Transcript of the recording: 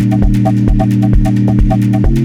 Thank you.